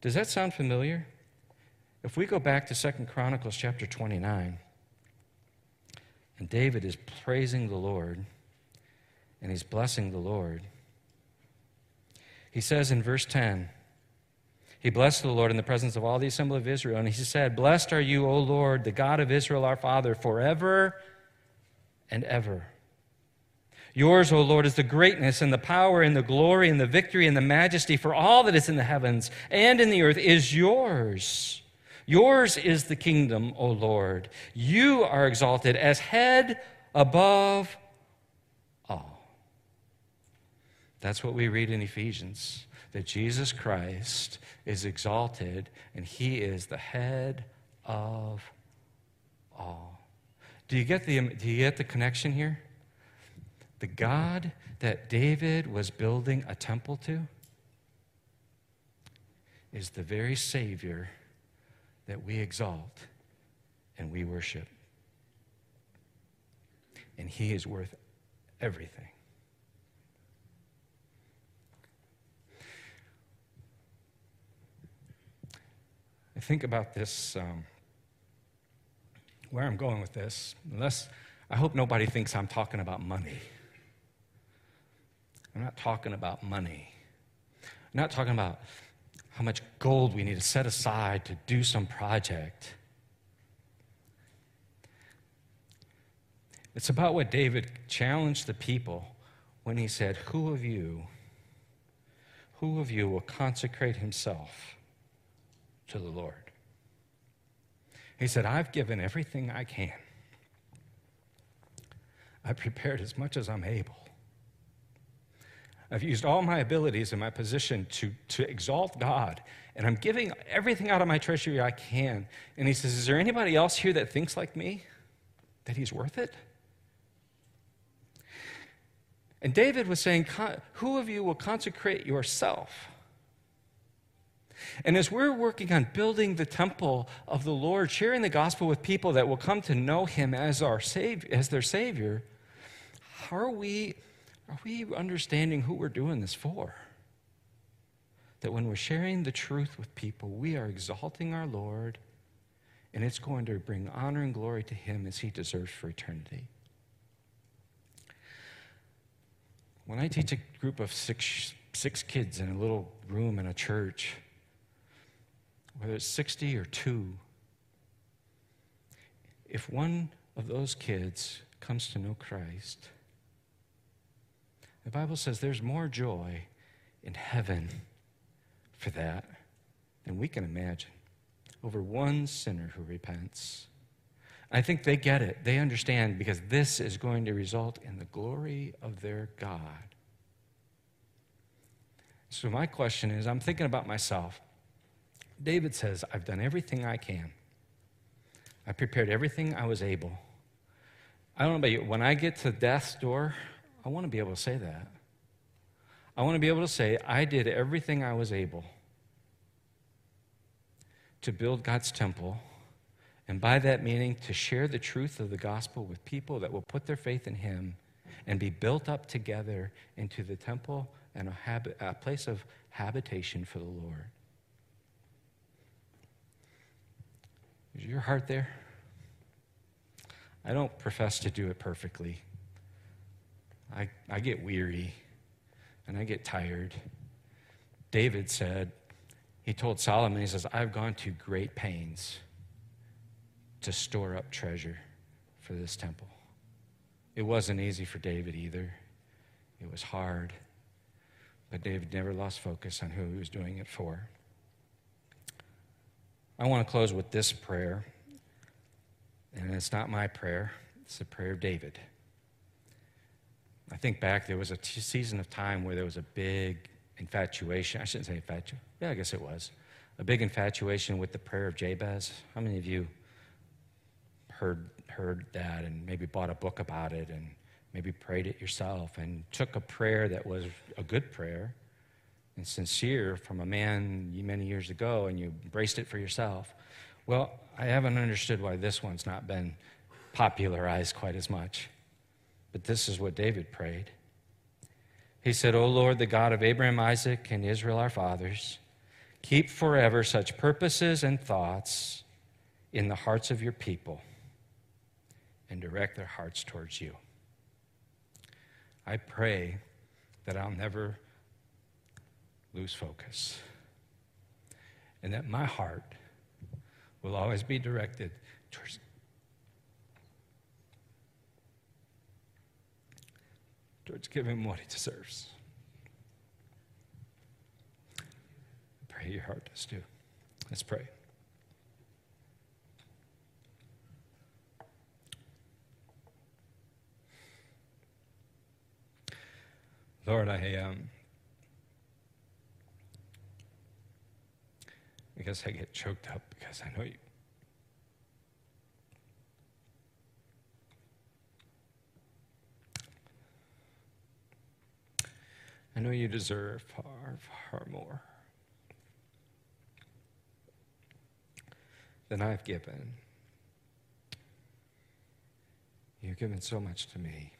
Does that sound familiar? If we go back to Second Chronicles chapter 29, and David is praising the Lord and he's blessing the Lord, he says in verse 10, he blessed the Lord in the presence of all the assembly of Israel, and he said, Blessed are you, O Lord, the God of Israel, our Father, forever and ever. Yours, O Lord, is the greatness and the power and the glory and the victory and the majesty, for all that is in the heavens and in the earth is yours. Yours is the kingdom, O Lord. You are exalted as head above all. That's what we read in Ephesians that Jesus Christ is exalted and he is the head of all. Do you get the, do you get the connection here? The God that David was building a temple to is the very Savior that we exalt and we worship. And He is worth everything. I think about this, um, where I'm going with this, unless I hope nobody thinks I'm talking about money. I'm not talking about money. I'm not talking about how much gold we need to set aside to do some project. It's about what David challenged the people when he said, Who of you, who of you will consecrate himself to the Lord? He said, I've given everything I can. I've prepared as much as I'm able. I've used all my abilities and my position to, to exalt God, and I'm giving everything out of my treasury I can. And he says, Is there anybody else here that thinks like me? That he's worth it? And David was saying, Who of you will consecrate yourself? And as we're working on building the temple of the Lord, sharing the gospel with people that will come to know him as, our savior, as their Savior, how are we, are we understanding who we're doing this for? That when we're sharing the truth with people, we are exalting our Lord, and it's going to bring honor and glory to him as he deserves for eternity. When I teach a group of six, six kids in a little room in a church, whether it's 60 or two, if one of those kids comes to know Christ, the Bible says there's more joy in heaven for that than we can imagine over one sinner who repents. I think they get it. They understand because this is going to result in the glory of their God. So, my question is I'm thinking about myself. David says, I've done everything I can, I prepared everything I was able. I don't know about you, when I get to death's door, I want to be able to say that. I want to be able to say, I did everything I was able to build God's temple and by that meaning, to share the truth of the gospel with people that will put their faith in Him and be built up together into the temple and a, a place of habitation for the Lord. Is your heart there? I don't profess to do it perfectly. I, I get weary and I get tired. David said, he told Solomon, he says, I've gone to great pains to store up treasure for this temple. It wasn't easy for David either, it was hard. But David never lost focus on who he was doing it for. I want to close with this prayer. And it's not my prayer, it's the prayer of David. I think back, there was a t- season of time where there was a big infatuation. I shouldn't say infatuation. Yeah, I guess it was. A big infatuation with the prayer of Jabez. How many of you heard, heard that and maybe bought a book about it and maybe prayed it yourself and took a prayer that was a good prayer and sincere from a man many years ago and you embraced it for yourself. Well, I haven't understood why this one's not been popularized quite as much. But this is what David prayed. He said, O Lord, the God of Abraham, Isaac, and Israel, our fathers, keep forever such purposes and thoughts in the hearts of your people and direct their hearts towards you. I pray that I'll never lose focus and that my heart will always be directed towards towards giving him what he deserves. Pray your heart does too. Let's pray. Lord, I um, I guess I get choked up because I know you. I know you deserve far, far more than I've given. You've given so much to me.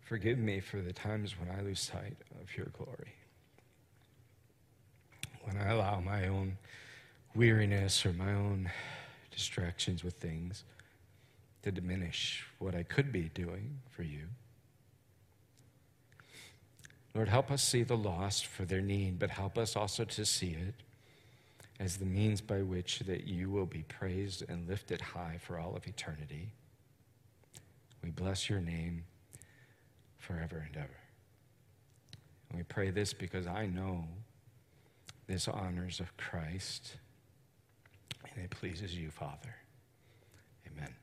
Forgive me for the times when I lose sight of your glory. When I allow my own weariness or my own distractions with things to diminish what I could be doing for you. Lord, help us see the lost for their need, but help us also to see it as the means by which that you will be praised and lifted high for all of eternity. We bless your name forever and ever. And we pray this because I know this honors of Christ and it pleases you, Father. Amen.